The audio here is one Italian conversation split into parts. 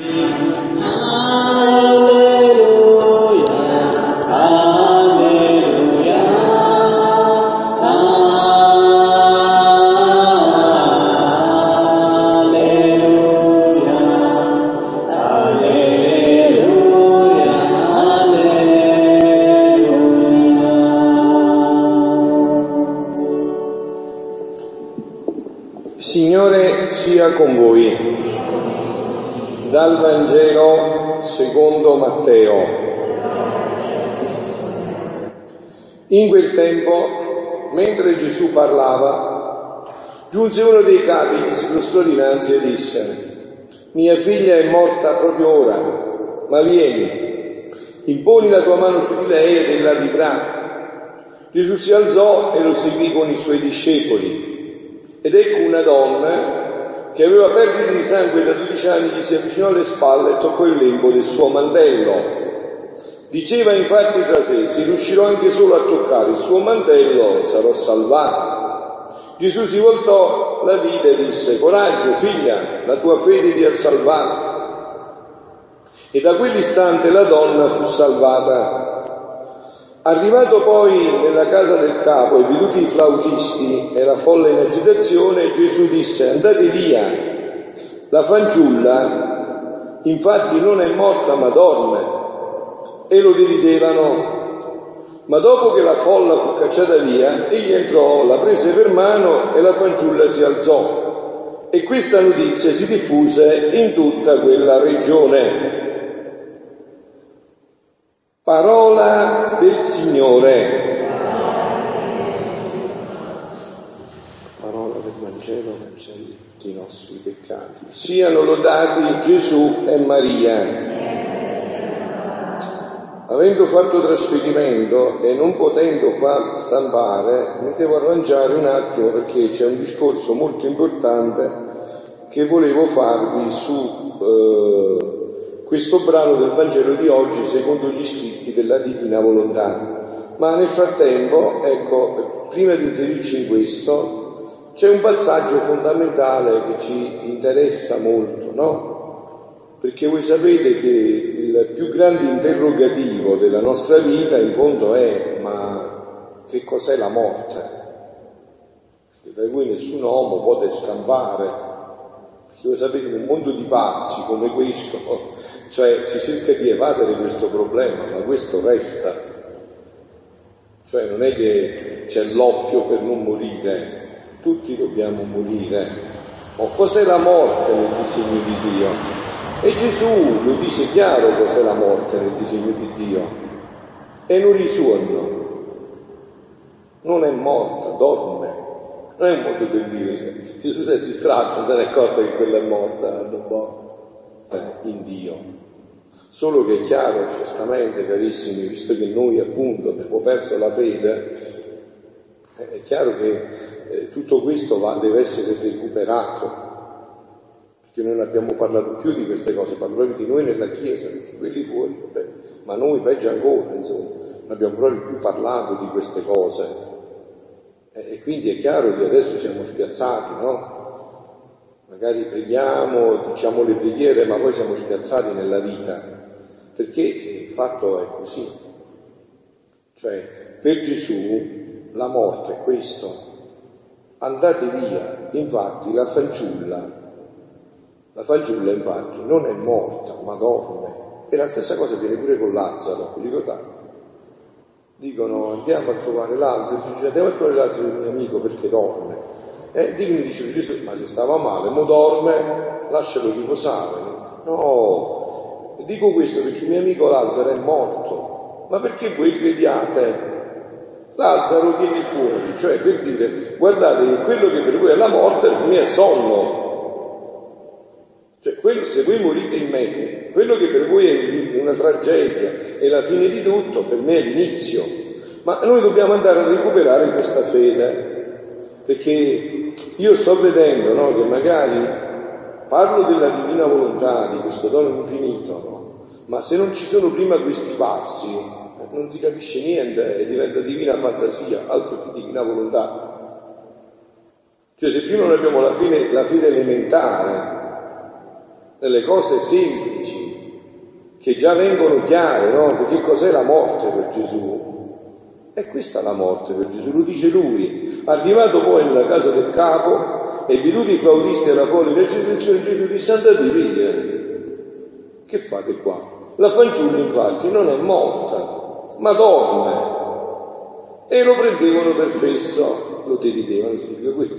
Signore giunse uno dei capi che si prostrò dinanzi e disse, mia figlia è morta proprio ora, ma vieni, imponi la tua mano su di lei ed ella vivrà. Gesù si alzò e lo seguì con i suoi discepoli. Ed ecco una donna che aveva perdita di sangue da 12 anni, gli si avvicinò alle spalle e toccò il lembo del suo mantello. Diceva infatti tra sé, se riuscirò anche solo a toccare il suo mantello sarò salvata. Gesù si voltò, la vide e disse, coraggio figlia, la tua fede ti ha salvato. E da quell'istante la donna fu salvata Arrivato poi nella casa del capo e veduti i flautisti e la folla in agitazione, Gesù disse andate via, la fanciulla infatti non è morta ma dorme. E lo dividevano. Ma dopo che la folla fu cacciata via, egli entrò, la prese per mano e la fanciulla si alzò. E questa notizia si diffuse in tutta quella regione. Parola del Signore. Parola del Vangelo cancelli i nostri peccati. Siano lodati Gesù e Maria. Avendo fatto trasferimento e non potendo qua stampare, mi devo arrangiare un attimo perché c'è un discorso molto importante che volevo farvi su eh, questo brano del Vangelo di oggi secondo gli scritti della Divina Volontà. Ma nel frattempo, ecco, prima di inserirci in questo, c'è un passaggio fondamentale che ci interessa molto, no? Perché voi sapete che il più grande interrogativo della nostra vita in fondo è ma che cos'è la morte? Perché da cui nessun uomo può scampare. Perché voi sapete in un mondo di pazzi come questo cioè si cerca di evadere questo problema, ma questo resta. Cioè non è che c'è l'occhio per non morire, tutti dobbiamo morire. O cos'è la morte nel disegno di Dio? E Gesù lo dice chiaro cos'è la morte nel disegno di Dio. E non risuono. Non è morta, dorme. Non è un modo per dire. Gesù si è distratto, non se ne è accorto che quella è morta, in Dio. Solo che è chiaro, giustamente, carissimi, visto che noi appunto abbiamo perso la fede, è chiaro che eh, tutto questo va, deve essere recuperato, noi non abbiamo parlato più di queste cose, parliamo di noi nella Chiesa, perché quelli fuori, vabbè, ma noi peggio ancora, insomma, non abbiamo proprio più parlato di queste cose. E quindi è chiaro che adesso siamo spiazzati, no? Magari preghiamo, diciamo le preghiere, ma poi siamo spiazzati nella vita perché il fatto è così. Cioè, per Gesù la morte è questo. Andate via. Infatti la fanciulla, la fanciulla infatti non è morta, ma dorme. E la stessa cosa viene pure con Lazzaro, vi ricordate? Dicono andiamo a trovare Lazzaro, dice andiamo a trovare Lazzaro il mio amico perché dorme. E dicono, dice Gesù, ma se stava male, mo dorme, lascialo riposare. No, Dico questo perché il mio amico Lazzaro è morto, ma perché voi crediate? Lazzaro viene fuori, cioè per dire, guardate quello che per voi è la morte per me è sonno. Cioè, quello, se voi morite in me, quello che per voi è una tragedia e la fine di tutto, per me è l'inizio. Ma noi dobbiamo andare a recuperare questa fede, perché io sto vedendo no, che magari Parlo della divina volontà, di questo dono infinito, no? ma se non ci sono prima questi passi, non si capisce niente e diventa divina fantasia, altro che divina volontà. Cioè se prima non abbiamo la fede, la fede elementare, nelle cose semplici, che già vengono chiare, no? Che cos'è la morte per Gesù? E questa è la morte per Gesù, lo dice lui. Arrivato poi nella casa del capo e venuti i fauristi alla fuori resurrezione, Gesù disse andate via. Che fate qua? La fanciulla infatti non è morta, ma dorme. E lo prendevano per fesso, lo deridevano, significa questo,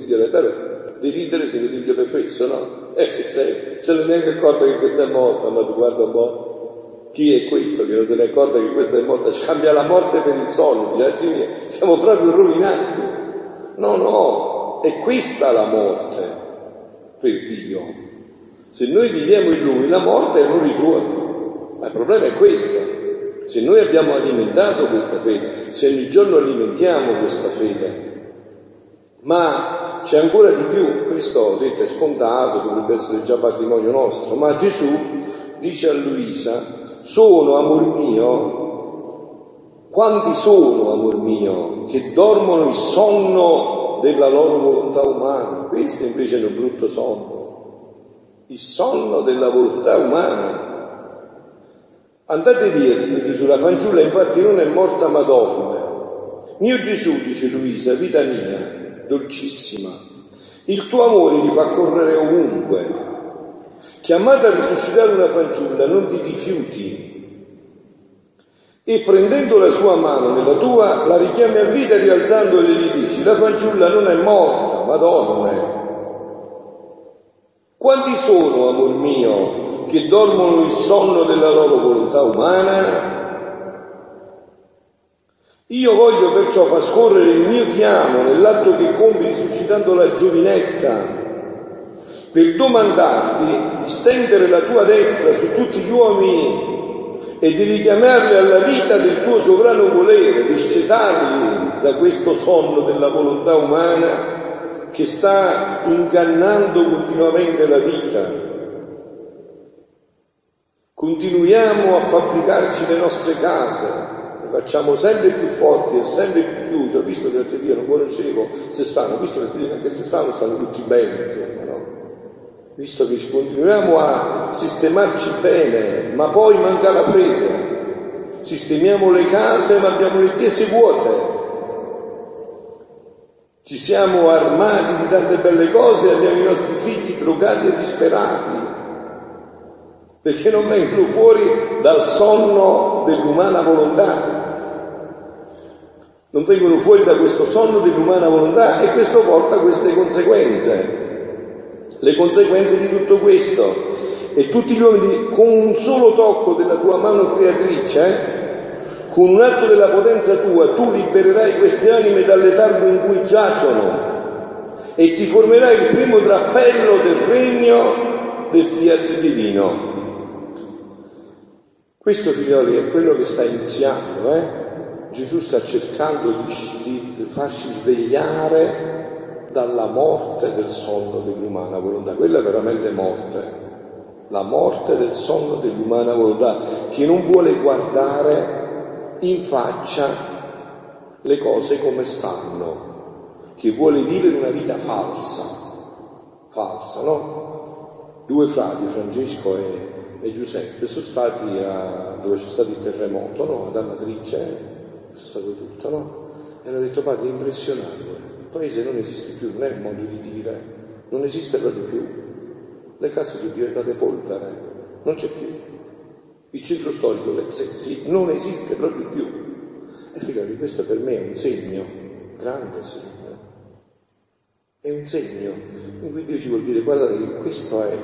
dire, deridere significa per fesso, no? Eh, se, se non è neanche accorto che questa è morta, ma tu guarda un po'. Chi è questo che non se ne accorge che questa è morta? Ci cambia la morte per il sonno, ragazzi siamo proprio rovinati. No, no, è questa la morte per Dio. Se noi viviamo in Lui, la morte è un ritorno. Ma il problema è questo. Se noi abbiamo alimentato questa fede, se ogni giorno alimentiamo questa fede, ma c'è ancora di più, questo detto è scontato, dovrebbe essere già patrimonio nostro, ma Gesù dice a Luisa, sono, amor mio, quanti sono, amor mio, che dormono il sonno della loro volontà umana? Questo invece è un brutto sonno, il sonno della volontà umana. Andate via, dice Gesù, la fanciulla infatti non è morta ma dorme. Mio Gesù, dice Luisa, vita mia, dolcissima, il tuo amore mi fa correre ovunque, chiamata a risuscitare una fanciulla, non ti rifiuti. E prendendo la sua mano nella tua, la richiami a vita rialzandola e gli dici, la fanciulla non è morta, ma dorme. Quanti sono, amor mio, che dormono il sonno della loro volontà umana? Io voglio perciò far scorrere il mio ti amo nell'atto che compi risuscitando la giovinetta, per domandarti di stendere la tua destra su tutti gli uomini e di richiamarli alla vita del tuo sovrano volere, di scetarli da questo sonno della volontà umana che sta ingannando continuamente la vita. Continuiamo a fabbricarci le nostre case, facciamo sempre più forti e sempre più chiuse. Ho visto, grazie a Dio, non conoscevo se stanno, ho visto, grazie a Dio, anche se stanno, stanno tutti bene, insomma, no? visto che continuiamo a sistemarci bene, ma poi manca la fede. Sistemiamo le case, ma abbiamo le chiese vuote. Ci siamo armati di tante belle cose e abbiamo i nostri figli drogati e disperati, perché non vengono fuori dal sonno dell'umana volontà. Non vengono fuori da questo sonno dell'umana volontà e questo porta a queste conseguenze le conseguenze di tutto questo. E tutti gli uomini, con un solo tocco della tua mano creatrice, con un atto della potenza tua, tu libererai queste anime dal letargo in cui giacciono e ti formerai il primo drappello del regno del fiat divino. Questo, figlioli, è quello che sta iniziando, eh? Gesù sta cercando di, farci svegliare dalla morte del sonno dell'umana volontà. Quella è veramente morte, la morte del sonno dell'umana volontà, che non vuole guardare in faccia le cose come stanno, che vuole vivere una vita falsa, falsa, no? Due frati, Francesco e, e Giuseppe, sono stati a, dove c'è stato il terremoto, no? Ad Amatrice, stato tutto, no? E hanno detto, padre, è impressionante paese non esiste più, non è il modo di dire, non esiste proprio più. Le case sono diventate polvere, non c'è più. Il centro storico Sessi non esiste proprio più. E figlioli, questo per me è un segno, grande segno. È un segno in Dio ci vuol dire, guardate che questo è.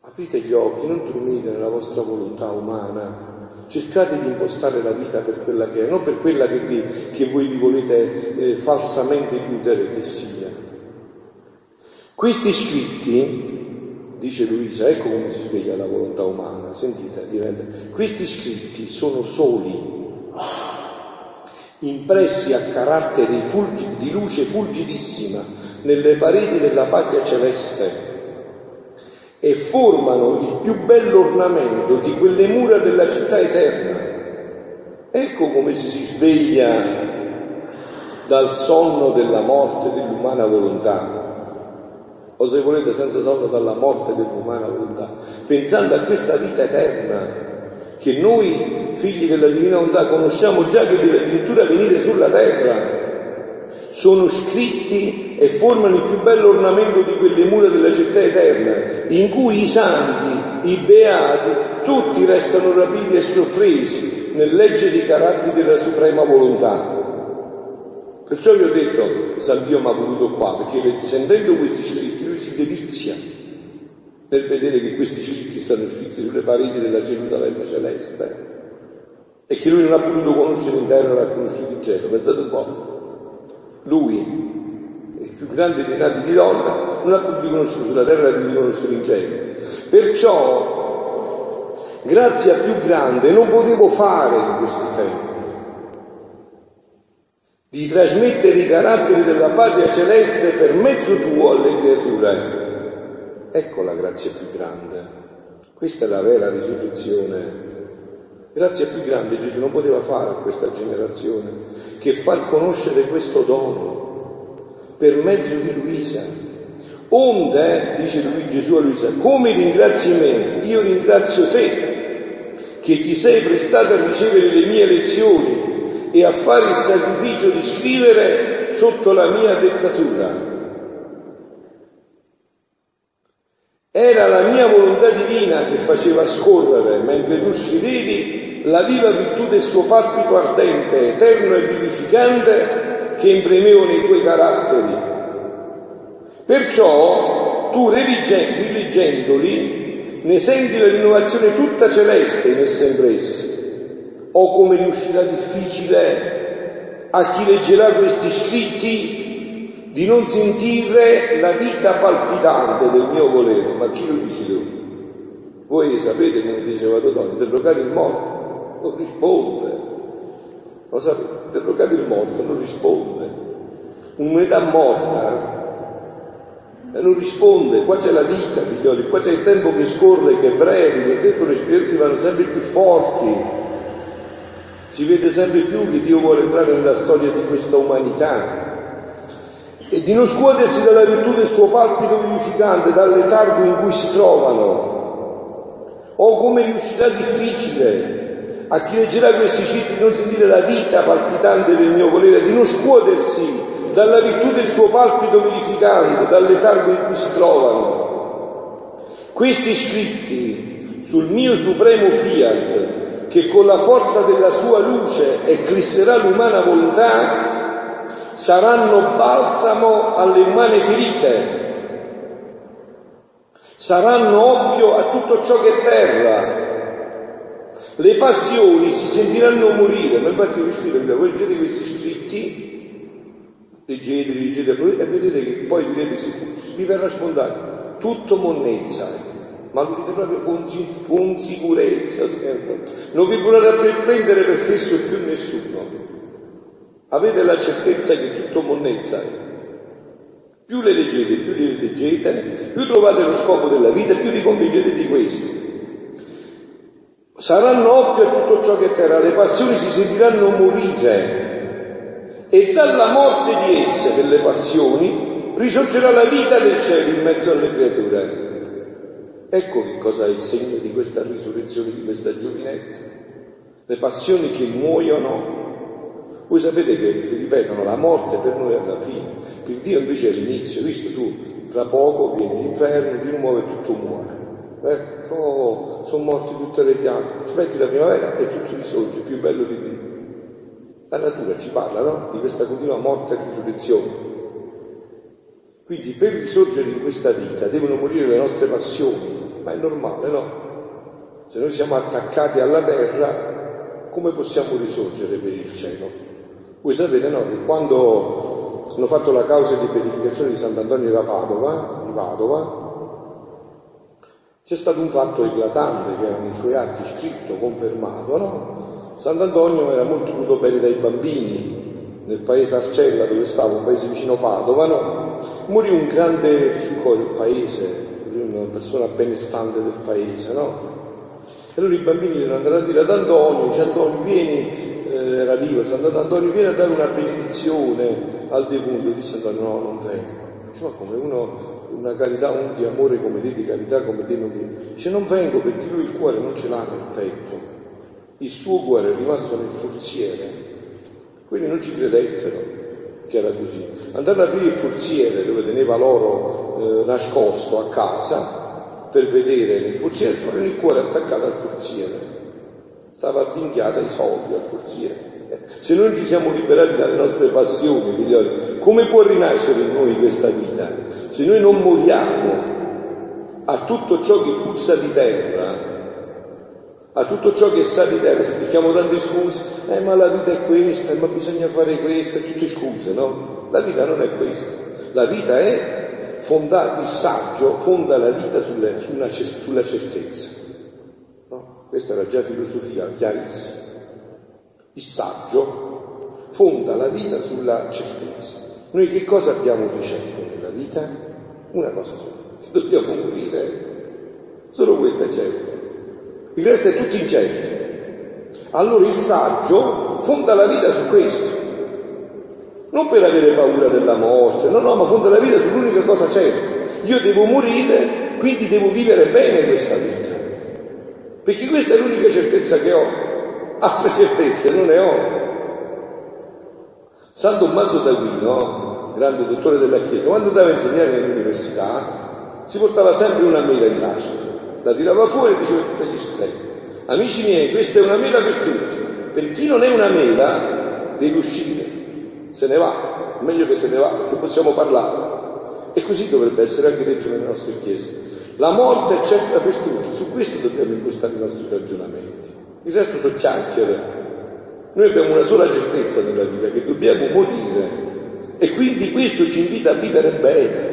Aprite gli occhi, non dormite nella vostra volontà umana, Cercate di impostare la vita per quella che è, non per quella che, vi, che voi vi volete eh, falsamente illudere che sia. Questi scritti, dice Luisa, ecco come si sveglia la volontà umana, sentite, diventa, questi scritti sono soli, impressi a carattere di luce fulgidissima nelle pareti della patria celeste e formano il più bello ornamento di quelle mura della città eterna. Ecco come si sveglia dal sonno della morte dell'umana volontà. o se volete senza sonno dalla morte dell'umana volontà, pensando a questa vita eterna che noi, figli della divina volontà, conosciamo già che deve addirittura venire sulla terra. Sono scritti e formano il più bello ornamento di quelle mura della città eterna, in cui i santi, i beati, tutti restano rapiti e sorpresi nel leggere i caratteri della suprema volontà. Perciò vi ho detto, San Dio mi ha voluto qua, perché sentendo questi scritti lui si delizia nel vedere che questi scritti stanno scritti sulle pareti della Gerusalemme celeste e che lui non ha potuto conoscere in terra, l'ha conosciuto in cielo. Pensate un po'. Lui, più grande dei nati di donna, non ha potuto conoscere sulla terra di conoscere in cielo. Perciò, grazia più grande non potevo fare in questi tempi di trasmettere i caratteri della patria celeste per mezzo tuo alle creature. Ecco la grazia più grande. Questa è la vera risurrezione. Grazia più grande Gesù non poteva fare a questa generazione che far conoscere questo dono per mezzo di Luisa. Onde, dice lui Gesù a Luisa, come ringrazi me, io ringrazio te, che ti sei prestato a ricevere le mie lezioni e a fare il sacrificio di scrivere sotto la mia dettatura. Era la mia volontà divina che faceva scorrere, mentre tu scrivevi, la viva virtù del suo palpito ardente, eterno e vivificante che impremevo nei tuoi caratteri. Perciò tu, rileggendoli, ne senti la rinnovazione tutta celeste in essa impressi o come riuscirà difficile a chi leggerà questi scritti di non sentire la vita palpitante del mio volere, ma chi lo dice tu? Voi sapete, come diceva Dodò, interrogare il morto, non risponde. Lo sapete, interrogare il morto, non risponde. Un'unità morta e non risponde, qua c'è la vita, figlioli, qua c'è il tempo che scorre, che è breve, che detto le esperienze vanno sempre più forti, si vede sempre più che Dio vuole entrare nella storia di questa umanità e di non scuotersi dalla virtù del suo palpito vivificante, dal letargo in cui si trovano. O come riuscirà difficile a chi leggerà questi di non sentire la vita palpitante del mio volere, di non scuotersi dalla virtù del suo palpito vivificante, dal letargo in cui si trovano. Questi scritti sul mio supremo fiat che con la forza della sua luce eclisserà l'umana volontà, saranno balsamo alle umane ferite, saranno oppio a tutto ciò che è terra. Le passioni si sentiranno morire, ma infatti scrivo, voi leggete questi scritti, leggete, leggete, e vedete che poi vi verrà spontaneo, tutto monnezza, ma lo dite proprio con, con sicurezza, non vi volete prendere per fesso più nessuno. Avete la certezza che tutto monnezza è. Più le leggete, più le leggete, più trovate lo scopo della vita, più vi convincete di questo. Saranno oppio a tutto ciò che terra, le passioni si sentiranno morire e dalla morte di esse, delle passioni, risorgerà la vita del cielo in mezzo alle creature. Ecco che cosa è il segno di questa risurrezione di questa giovinetta. Le passioni che muoiono. Voi sapete che ripetono la morte per noi è la fine, per Dio invece è l'inizio. Visto tu, tra poco vieni l'inferno, di nuovo e tutto muore. Oh, sono morti tutte le piante. Aspetti la primavera e tutto risorge, più bello di Dio. La natura ci parla, no? Di questa continua morte e risurrezione. Quindi per risorgere in questa vita devono morire le nostre passioni, ma è normale, no? Se noi siamo attaccati alla terra, come possiamo risorgere per il cielo? Voi sapete, no, che quando hanno fatto la causa di beatificazione di Sant'Antonio da Padova, di Padova, c'è stato un fatto eclatante che nei suoi atti scritto, confermato, no? Sant'Antonio era molto voluto bene dai bambini nel paese Arcella dove stava, un paese vicino Padova, no? Morì un grande ricco del paese, una persona benestante del paese, no? E allora i bambini devono andare a dire ad Antonio, dice Antonio vieni, eh, era Dio, è andato Antonio vieni a dare una benedizione al defunto, disse Antonio no, non vengo. Dice come uno una carità, un di amore come te, di carità come te non viene. Dice non vengo perché lui il cuore non ce l'ha nel petto, il suo cuore è rimasto nel forziere, quelli non ci credettero che era così. Andando a aprire il forziere dove teneva l'oro eh, nascosto a casa per vedere nel forziere, trovano il cuore attaccato al forziere. Stava avvinghiata i soldi al forziere. Se non ci siamo liberati dalle nostre passioni, figlioli, come può rinascere in noi questa vita? Se noi non moriamo a tutto ciò che puzza di terra, a tutto ciò che sa di terra, spieghiamo tante scuse, eh ma la vita è questa, ma bisogna fare questo, tutte scuse, no? La vita non è questa, la vita è fondata, il saggio fonda la vita sulle, sulla, sulla, certezza. No? Questa era già filosofia chiarissima. Il saggio fonda la vita sulla certezza. Noi che cosa abbiamo ricevuto nella vita? Una cosa sola, dobbiamo morire. Solo questa è certa il resto è tutto incerto. Allora il saggio fonda la vita su questo, non per avere paura della morte, no, no, ma fonda la vita sull'unica cosa certa. Io devo morire, quindi devo vivere bene questa vita. Perché questa è l'unica certezza che ho. Altre certezze non ne ho. San Tommaso d'Aquino, grande dottore della Chiesa, quando andava a insegnare nell'università, si portava sempre una mela in tasca la tirava fuori e diceva a tutti gli studenti, amici miei, questa è una mela per tutti, per chi non è una mela deve uscire, se ne va, meglio che se ne va perché possiamo parlare. E così dovrebbe essere anche detto nelle nostre chiese. La morte è certa per tutti, su questo dobbiamo impostare i nostri ragionamenti. Il resto sono chiacchiere. Noi abbiamo una sola certezza nella vita, che dobbiamo morire. E quindi questo ci invita a vivere bene.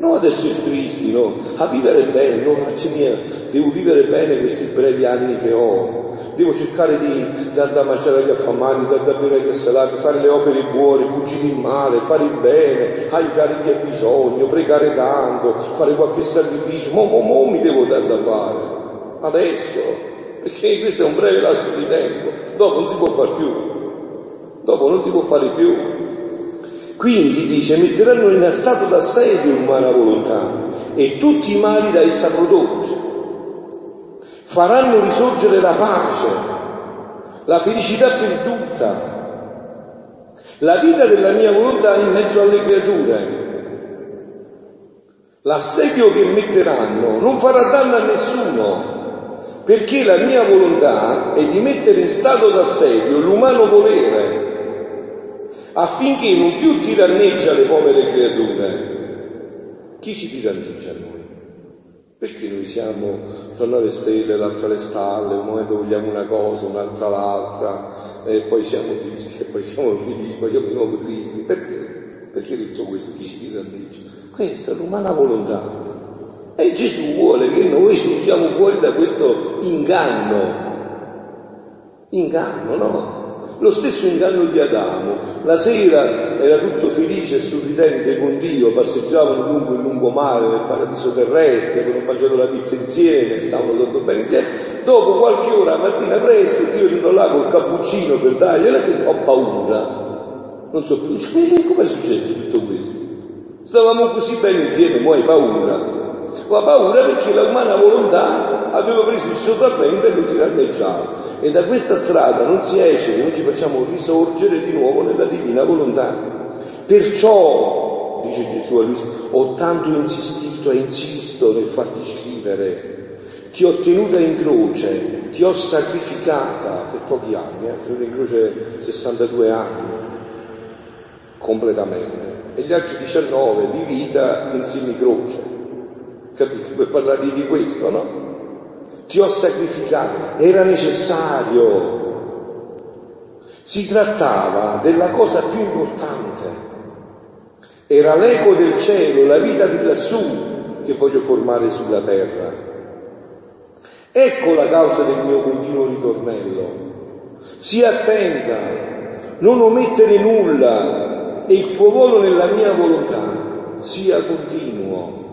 Non ad essere tristi, no, a vivere bene, no, faccia mia, devo vivere bene questi brevi anni che ho, devo cercare di dar da mangiare agli affamati, dar da bere agli assalati, fare le opere buone, fuggire il male, fare il bene, aiutare chi ha bisogno, pregare tanto, fare qualche sacrificio, mo, mo, mo mi devo dar da fare, adesso, perché questo è un breve lasso di tempo, dopo non si può fare più, dopo non si può fare più. Quindi dice, metteranno in stato d'assedio l'umana volontà e tutti i mali da essa prodotti. Faranno risorgere la pace, la felicità perduta, la vita della mia volontà in mezzo alle creature. L'assedio che metteranno non farà danno a nessuno, perché la mia volontà è di mettere in stato d'assedio l'umano volere affinché non più tiranneggia le povere creature. Chi ci tiranneggia noi? Perché noi siamo tra le stelle, l'altra le stalle, un momento vogliamo una cosa, un'altra l'altra, e poi siamo tristi, e poi siamo felici, poi siamo di nuovo tristi. Perché? Perché tutto questo chi ci tiranneggia? Questa è l'umana volontà. E Gesù vuole che noi usciamo fuori da questo inganno. Inganno, no? Lo stesso inganno di Adamo. La sera era tutto felice e sorridente con Dio, passeggiavano lungo il lungomare nel paradiso terrestre, avevano mangiato la pizza insieme, stavano tutto bene insieme. Dopo qualche ora, mattina presto, io sono là col cappuccino per dargliela e ho paura. Non so più, come è successo tutto questo? Stavamo così bene insieme, mo hai paura. Ho paura perché la umana volontà aveva preso il sopravvento e lo tiranneggiava. E da questa strada non si esce, non ci facciamo risorgere di nuovo nella divina volontà. Perciò, dice Gesù a lui, ho tanto insistito e insisto nel farti scrivere, ti ho tenuta in croce, ti ho sacrificata per pochi anni, eh, tenuta in croce 62 anni, completamente, e gli altri 19 di vita in croce. Capite? Per parlare di questo, no? ti ho sacrificato, era necessario. Si trattava della cosa più importante. Era l'eco del cielo, la vita di lassù che voglio formare sulla terra. Ecco la causa del mio continuo ritornello. Sii attenta, non omettere nulla e il tuo volo nella mia volontà sia continuo.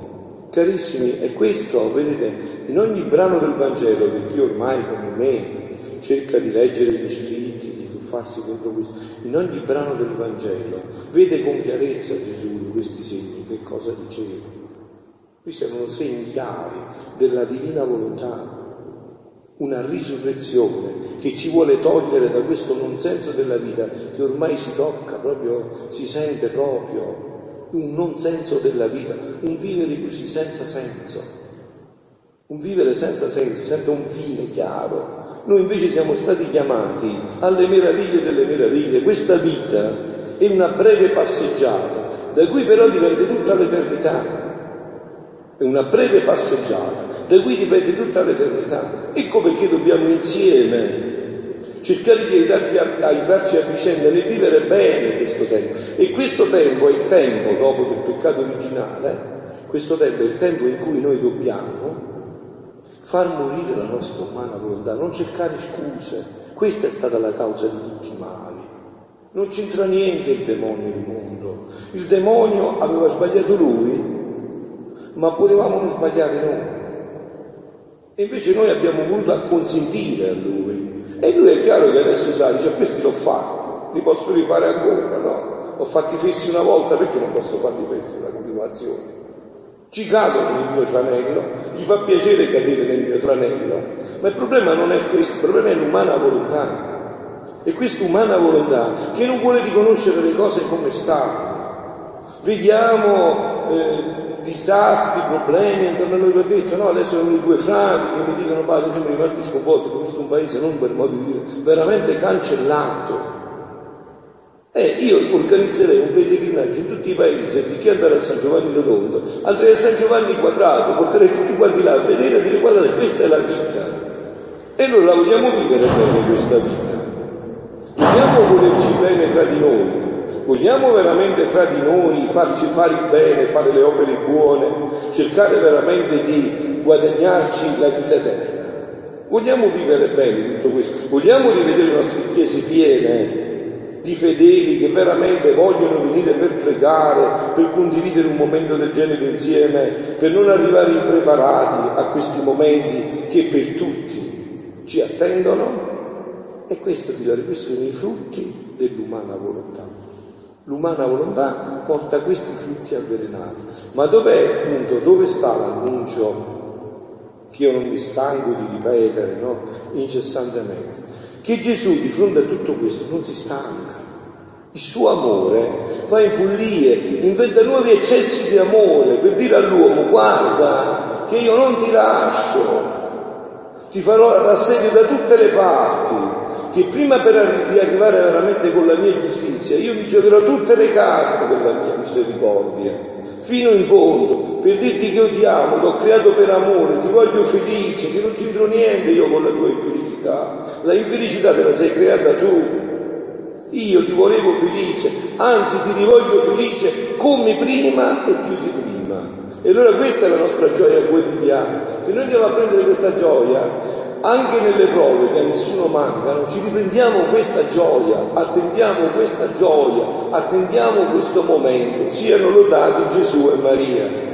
Carissimi, è questo, vedete, in ogni brano del Vangelo che Dio ormai come me cerca di leggere gli scritti, di tuffarsi dentro questo, in ogni brano del Vangelo vede con chiarezza Gesù in questi segni che cosa diceva. Questi erano segni chiari della divina volontà, una risurrezione che ci vuole togliere da questo non senso della vita che ormai si tocca proprio, si sente proprio un non senso della vita, un vivere così senza senso, un vivere senza senso, senza un fine chiaro. Noi invece siamo stati chiamati alle meraviglie delle meraviglie. Questa vita è una breve passeggiata, da cui però dipende tutta l'eternità. È una breve passeggiata, da cui dipende tutta l'eternità. Ecco perché dobbiamo insieme cercare di aiutarci a, aiutarci a vicenda nel vivere bene questo tempo. E questo tempo è il tempo, dopo del peccato originale, questo tempo è il tempo in cui noi dobbiamo far morire la nostra umana volontà, non cercare scuse. Questa è stata la causa di tutti i mali. Non c'entra niente il demonio nel mondo. Il demonio aveva sbagliato lui, ma potevamo non sbagliare noi. E invece noi abbiamo voluto acconsentire a lui. E lui è chiaro che adesso sa, dice, questi l'ho fatti, li posso rifare ancora, no? Ho fatti fessi una volta, perché non posso farli fessi la continuazione? Ci cadono nel mio tranello, gli fa piacere cadere nel mio tranello, ma il problema non è questo, il problema è l'umana volontà. E questa umana volontà che non vuole riconoscere le cose come stanno. Vediamo eh, disastri, problemi intorno a noi, ho detto, no, adesso sono i due frati che mi dicono, padre, siamo rimasti sconvolti, questo è un paese, non per modo di dire, veramente cancellato eh, io organizzerei un pellegrinaggio in tutti i paesi, anziché andare a San Giovanni Rotondo, andrei a San Giovanni Quadrato, porterei tutti quanti là a vedere e dire guardate, questa è la vita. E noi la vogliamo vivere bene questa vita. Vogliamo volerci bene tra di noi, vogliamo veramente tra di noi farci fare il bene, fare le opere buone, cercare veramente di guadagnarci la vita eterna. Vogliamo vivere bene tutto questo, vogliamo rivedere le nostre chiese piene di fedeli che veramente vogliono venire per pregare, per condividere un momento del genere insieme, per non arrivare impreparati a questi momenti che per tutti ci attendono. E questo, questi sono i frutti dell'umana volontà. L'umana volontà porta questi frutti avvelenati. Ma dov'è appunto, dove sta l'annuncio che io non mi stanco di ripetere no? incessantemente? che Gesù di fronte a tutto questo non si stanca. Il suo amore va in follie, inventa nuovi eccessi di amore per dire all'uomo guarda che io non ti lascio, ti farò l'assedio da tutte le parti, che prima di arrivare veramente con la mia giustizia io mi giocherò tutte le carte per la mia misericordia, fino in fondo, per dirti che io ti amo, ti ho creato per amore, ti voglio felice, che non c'entro niente io con la tua infelicità. La infelicità te la sei creata tu. Io ti volevo felice, anzi ti rivoglio felice come prima e più di prima. E allora questa è la nostra gioia quotidiana. Se noi andiamo a prendere questa gioia, anche nelle prove che a nessuno mancano, ci riprendiamo questa gioia, attendiamo questa gioia, attendiamo questo momento. Siano lodati Gesù e Maria.